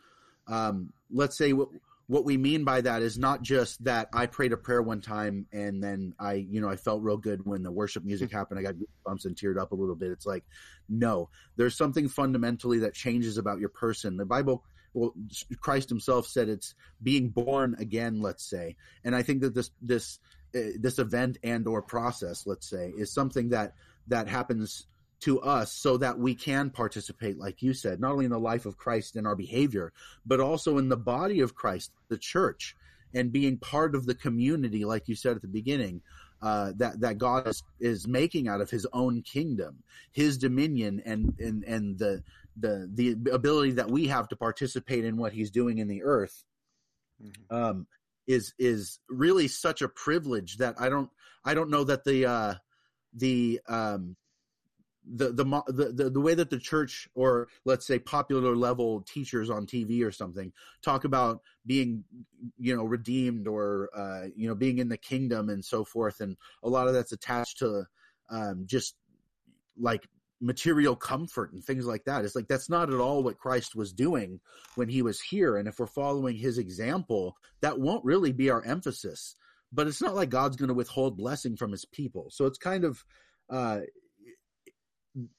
Speaker 2: um, let's say what what we mean by that is not just that I prayed a prayer one time and then I you know I felt real good when the worship music happened. I got goosebumps and teared up a little bit. It's like no, there's something fundamentally that changes about your person. The Bible. Well, Christ Himself said it's being born again. Let's say, and I think that this this uh, this event and or process, let's say, is something that that happens to us so that we can participate, like you said, not only in the life of Christ and our behavior, but also in the body of Christ, the church, and being part of the community, like you said at the beginning, uh, that that God is, is making out of His own kingdom, His dominion, and and and the the the ability that we have to participate in what He's doing in the earth.
Speaker 3: Mhm.
Speaker 2: Um, is is really such a privilege that I don't I don't know that the uh, the um, the, the the the way that the church or let's say popular level teachers on TV or something talk about being you know redeemed or uh, you know being in the kingdom and so forth and a lot of that's attached to um, just like material comfort and things like that. It's like that's not at all what Christ was doing when he was here. And if we're following his example, that won't really be our emphasis. But it's not like God's going to withhold blessing from his people. So it's kind of uh,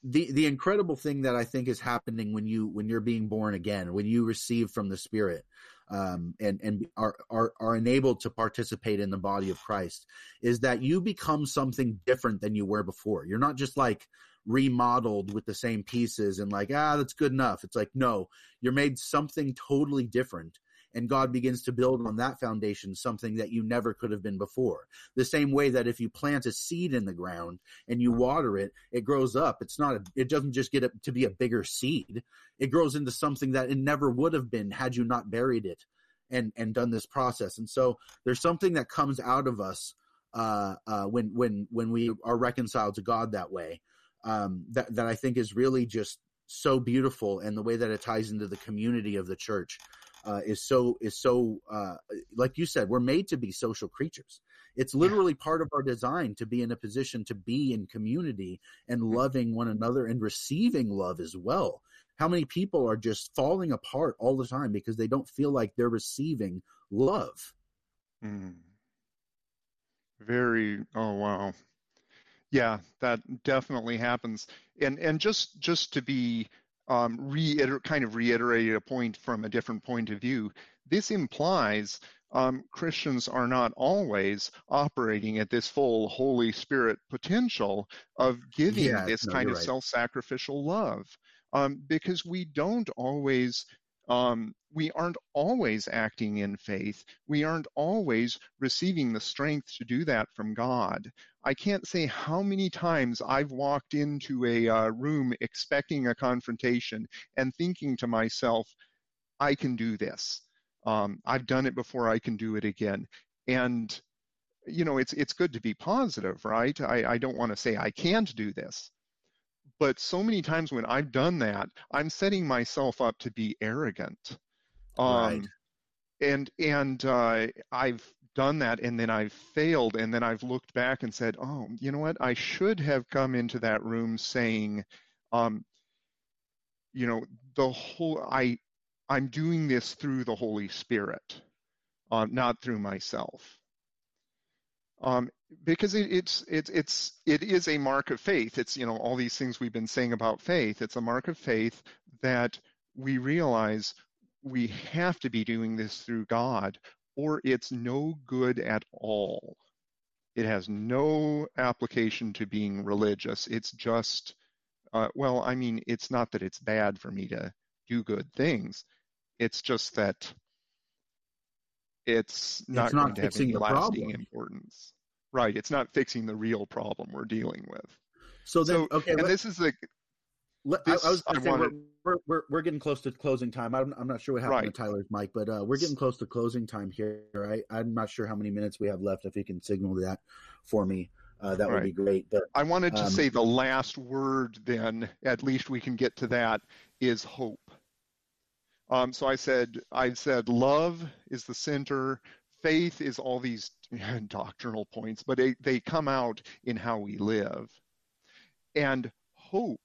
Speaker 2: the the incredible thing that I think is happening when you when you're being born again, when you receive from the Spirit, um, and and are, are are enabled to participate in the body of Christ, is that you become something different than you were before. You're not just like remodeled with the same pieces and like ah that's good enough. It's like no, you're made something totally different and God begins to build on that foundation something that you never could have been before. The same way that if you plant a seed in the ground and you water it, it grows up. It's not a, it doesn't just get to be a bigger seed. It grows into something that it never would have been had you not buried it and and done this process. And so there's something that comes out of us uh, uh, when when when we are reconciled to God that way. Um, that that I think is really just so beautiful, and the way that it ties into the community of the church uh, is so is so uh, like you said we're made to be social creatures. It's literally yeah. part of our design to be in a position to be in community and loving one another and receiving love as well. How many people are just falling apart all the time because they don't feel like they're receiving love?
Speaker 3: Mm. very oh wow. Yeah that definitely happens. And and just just to be um, reiter- kind of reiterated a point from a different point of view. This implies um, Christians are not always operating at this full Holy Spirit potential of giving
Speaker 2: yeah,
Speaker 3: this
Speaker 2: no,
Speaker 3: kind of
Speaker 2: right.
Speaker 3: self-sacrificial love, um, because we don't always. Um, we aren't always acting in faith. We aren't always receiving the strength to do that from God. I can't say how many times I've walked into a uh, room expecting a confrontation and thinking to myself, I can do this. Um, I've done it before. I can do it again. And you know, it's it's good to be positive, right? I, I don't want to say I can't do this, but so many times when I've done that, I'm setting myself up to be arrogant. Um,
Speaker 2: Right.
Speaker 3: And and uh, I've done that, and then I've failed, and then I've looked back and said, oh, you know what? I should have come into that room saying, um, you know, the whole I I'm doing this through the Holy Spirit, uh, not through myself. Um, because it, it's it's it's it is a mark of faith. It's you know all these things we've been saying about faith. It's a mark of faith that we realize we have to be doing this through God, or it's no good at all. It has no application to being religious. It's just uh, well, I mean, it's not that it's bad for me to do good things. It's just that it's not,
Speaker 2: It's not
Speaker 3: going to have
Speaker 2: fixing
Speaker 3: any
Speaker 2: the
Speaker 3: lasting
Speaker 2: problem.
Speaker 3: importance. Right. It's not fixing the real problem we're dealing with.
Speaker 2: So then,
Speaker 3: So,
Speaker 2: okay,
Speaker 3: and this is the
Speaker 2: Let, I, I was
Speaker 3: I wanted-
Speaker 2: we're, we're, we're, we're getting close to closing time. I'm, I'm not sure what happened
Speaker 3: Right.
Speaker 2: to Tyler's mic, but uh, we're getting close to closing time here. I, I'm not sure how many minutes we have left. If you can signal that for me, uh, that would
Speaker 3: Right.
Speaker 2: be great. But
Speaker 3: I wanted to
Speaker 2: Um,
Speaker 3: say the last word, then, at least we can get to that, is hope. Um, so I said, I said, love is the center, faith is all these doctrinal points, but they, they come out in how we live. And hope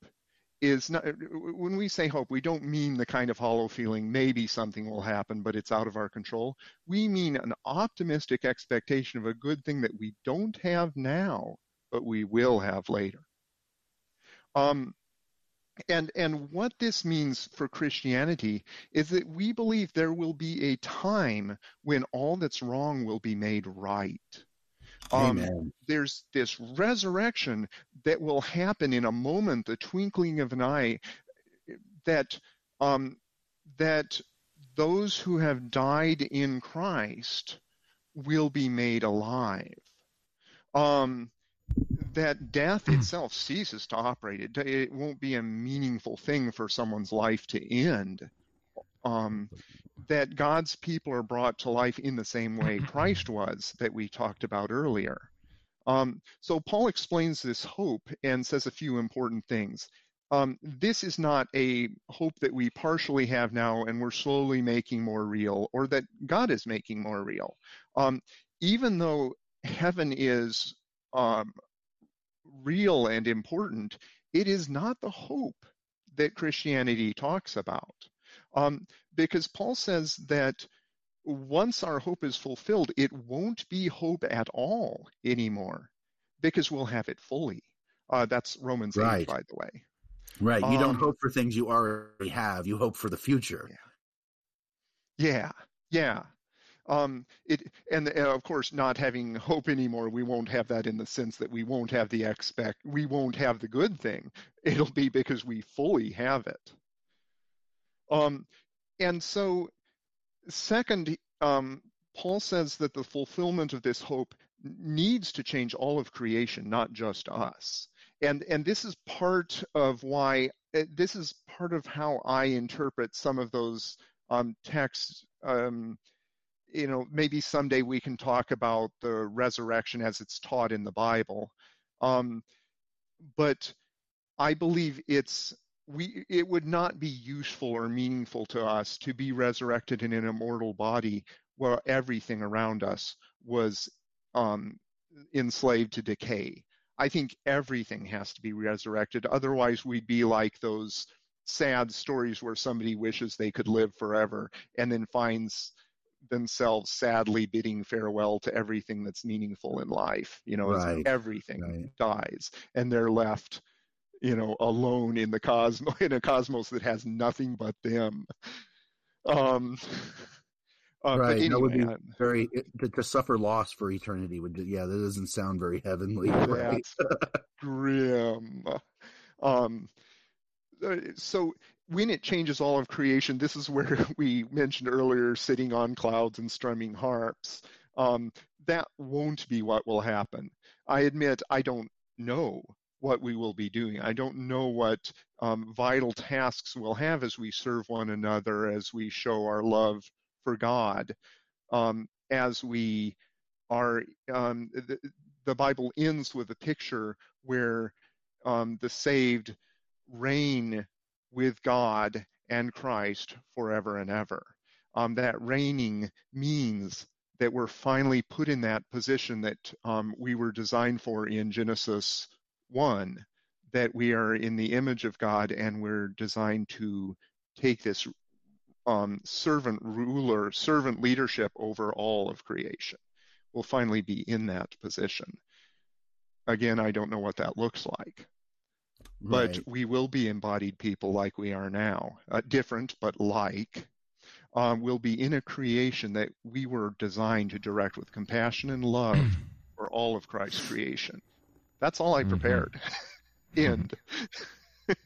Speaker 3: is not, when we say hope, we don't mean the kind of hollow feeling, maybe something will happen, but it's out of our control. We mean an optimistic expectation of a good thing that we don't have now, but we will have later. Um, and and what this means for Christianity is that we believe there will be a time when all that's wrong will be made right. Um,
Speaker 2: amen.
Speaker 3: there's this resurrection that will happen in a moment, the twinkling of an eye, that um, that those who have died in Christ will be made alive. Um, that death itself ceases to operate. It, it won't be a meaningful thing for someone's life to end. Um, that God's people are brought to life in the same way Christ was, that we talked about earlier. Um, so Paul explains this hope and says a few important things. Um, this is not a hope that we partially have now and we're slowly making more real, or that God is making more real. Um, even though heaven is um, real and important, it is not the hope that Christianity talks about. Um, because Paul says that once our hope is fulfilled, it won't be hope at all anymore because we'll have it fully. Uh, that's Romans 8, by the way.
Speaker 2: Right. You don't
Speaker 3: um,
Speaker 2: hope for things you already have. You hope for the future.
Speaker 3: Yeah, yeah. Um, it and uh, of course, not having hope anymore, we won't have that in the sense that we won't have the expect, we won't have the good thing. It'll be because we fully have it. Um, and so, second, um, Paul says that the fulfillment of this hope needs to change all of creation, not just us. And and this is part of why uh, this is part of how I interpret some of those um, texts. Um, you know, maybe someday we can talk about the resurrection as it's taught in the Bible. Um, but I believe it's we it would not be useful or meaningful to us to be resurrected in an immortal body where everything around us was um, enslaved to decay. I think everything has to be resurrected. Otherwise, we'd be like those sad stories where somebody wishes they could live forever and then finds themselves sadly bidding farewell to everything that's meaningful in life. You know,
Speaker 2: Right,
Speaker 3: everything
Speaker 2: right.
Speaker 3: dies and they're left, you know, alone in the cosmos in a cosmos that has nothing but them. Um, uh,
Speaker 2: Right,
Speaker 3: But
Speaker 2: that would be
Speaker 3: anyway,
Speaker 2: Very to, to suffer loss for eternity would. Yeah, that doesn't sound very heavenly. Right.
Speaker 3: Grim. Um, uh, so when it changes all of creation, this is where we mentioned earlier sitting on clouds and strumming harps. Um, that won't be what will happen. I admit I don't know what we will be doing. I don't know what um, vital tasks we'll have as we serve one another, as we show our love for God um, as we are. Um, the, the, Bible ends with a picture where um, the saved reign with God and Christ forever and ever. Um, that reigning means that we're finally put in that position that um, we were designed for in Genesis 1, that we are in the image of God and we're designed to take this um, servant ruler, servant leadership over all of creation. We'll finally be in that position. Again, I don't know what that looks like. But right. we will be embodied people like we are now, uh, different but like. Um, we'll be in a creation that we were designed to direct with compassion and love for all of Christ's creation. That's all I mm-hmm. prepared. Mm-hmm. End.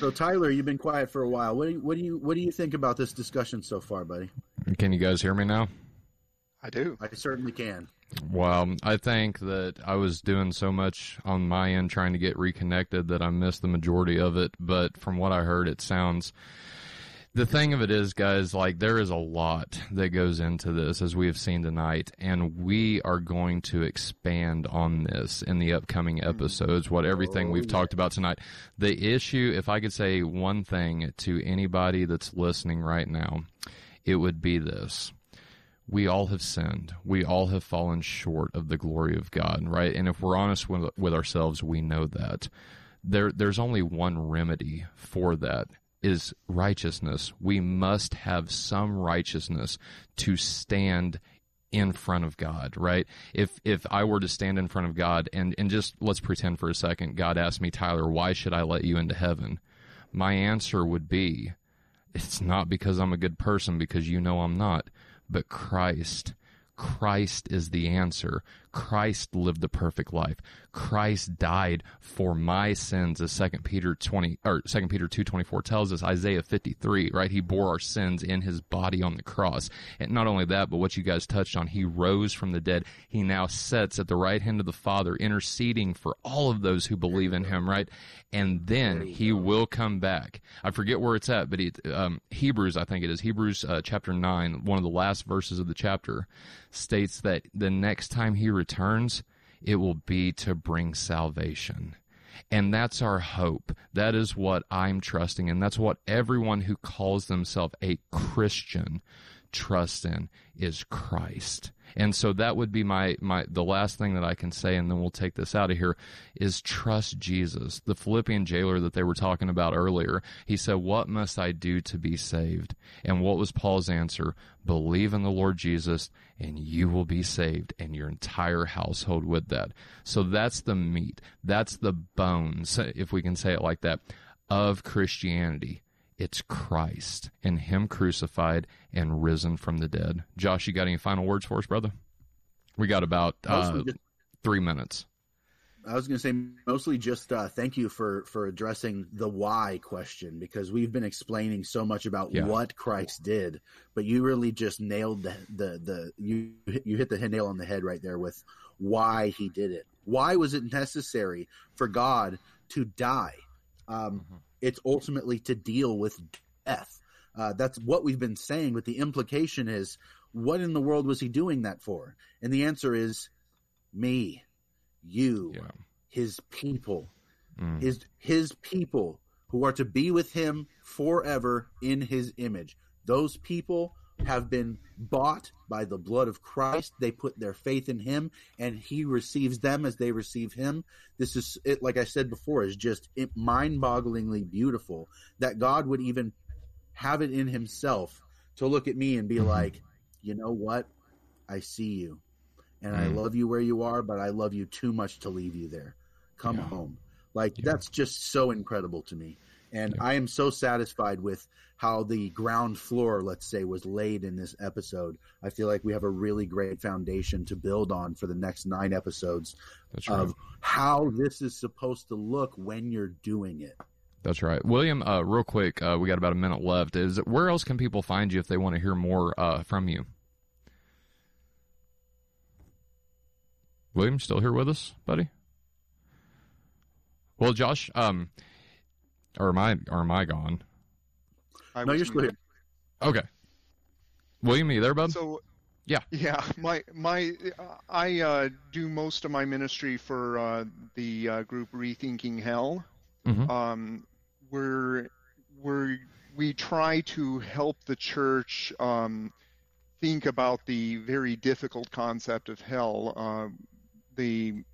Speaker 2: so Tyler, you've been quiet for a while. What do you, what do you what do you think about this discussion so far, buddy?
Speaker 1: Can you guys hear me now?
Speaker 3: I do.
Speaker 2: I certainly can.
Speaker 1: Well, I think that I was doing so much on my end trying to get reconnected that I missed the majority of it. But from what I heard, it sounds. The thing of it is, guys, like there is a lot that goes into this, as we have seen tonight, and we are going to expand on this in the upcoming mm. episodes. What everything we've oh, talked about tonight. The issue, if I could say one thing to anybody that's listening right now, it would be this we all have sinned. We all have fallen short of the glory of God, right? And if we're honest with, with ourselves, we know that. There, there's only one remedy for that is righteousness. We must have some righteousness to stand in front of God, right? If if I were to stand in front of God and and just let's pretend for a second God asked me, Tyler, why should I let you into heaven? My answer would be it's not because I'm a good person because you know I'm not but Christ. Christ is the answer. Christ lived the perfect life. Christ died for my sins, as Second Peter twenty or Second Peter two twenty four tells us. Isaiah fifty three, right? He bore our sins in his body on the cross. And not only that, but what you guys touched on, he rose from the dead. He now sits at the right hand of the Father, interceding for all of those who believe in him, right? And then he will come back. I forget where it's at, but he, um, Hebrews, I think it is Hebrews uh, chapter nine, one of the last verses of the chapter, states that the next time he returns, it will be to bring salvation. And that's our hope. That is what I'm trusting. And that's what everyone who calls themselves a Christian trusts in is Christ. And so that would be my, my the last thing that I can say, and then we'll take this out of here, is trust Jesus. The Philippian jailer that they were talking about earlier, he said, What must I do to be saved? And what was Paul's answer? Believe in the Lord Jesus, and you will be saved, and your entire household with that. So that's the meat. That's the bones, if we can say it like that, of Christianity it's Christ and Him crucified and risen from the dead. Josh, you got any final words for us, brother? We got about uh, just, three minutes.
Speaker 2: I was going to say mostly just uh, thank you for for addressing the why question because we've been explaining so much about yeah. what Christ did, but you really just nailed the the, the you you hit the nail on the head right there with why he did it. Why was it necessary for God to die? Um, mm-hmm it's ultimately to deal with death. Uh, that's what we've been saying, but the implication is, what in the world was he doing that for? And the answer is, me, you, yeah. his people, mm. his his people who are to be with him forever in his image. Those people have been bought by the blood of Christ. They put their faith in him and he receives them as they receive him. This is it like I said before is just mind-bogglingly beautiful that God would even have it in himself to look at me and be mm-hmm. like, "You know what? I see you. And. I love you where you are, but I love you too much to leave you there. Come yeah. home." Like yeah. that's just so incredible to me. And yeah. I am so satisfied with how the ground floor, let's say, was laid in this episode. I feel like we have a really great foundation to build on for the next nine episodes right. of how this is supposed to look when you're doing it.
Speaker 1: That's right, William. Uh, real quick, uh, we got about a minute left. Is where else can people find you if they want to hear more uh, from you? William, still here with us, buddy? Well, Josh, um, or am I or am I gone?
Speaker 2: no, you're still here.
Speaker 1: Okay. William, are you there, bub?
Speaker 3: So,
Speaker 1: yeah,
Speaker 3: yeah. My my, I uh, do most of my ministry for uh, the uh, group Rethinking Hell.
Speaker 1: Mhm.
Speaker 3: Um, we're we're we try to help the church um, think about the very difficult concept of hell. Uh, the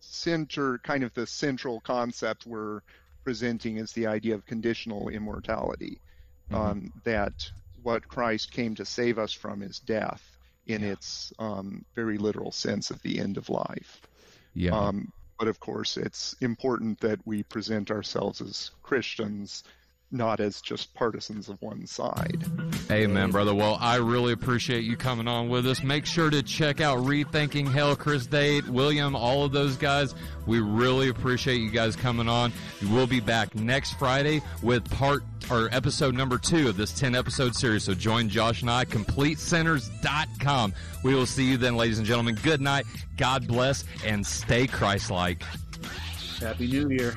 Speaker 3: center, kind of the central concept we're presenting is the idea of conditional immortality.
Speaker 1: Mhm.
Speaker 3: Um, that what Christ came to save us from is death in
Speaker 1: Yeah.
Speaker 3: its um, very literal sense of the end of life.
Speaker 1: yeah,
Speaker 3: Um, but of course, it's important that we present ourselves as Christians, not as just partisans of one side.
Speaker 1: Amen, brother. Well, I really appreciate you coming on with us. Make sure to check out Rethinking Hell, Chris Date, William, all of those guys. We really appreciate you guys coming on. We'll be back next Friday with part or episode number two of this 10 episode series. So join Josh and I, CompleteSinners.com. We will see you then, ladies and gentlemen. Good night. God bless and stay Christ like.
Speaker 2: Happy New Year.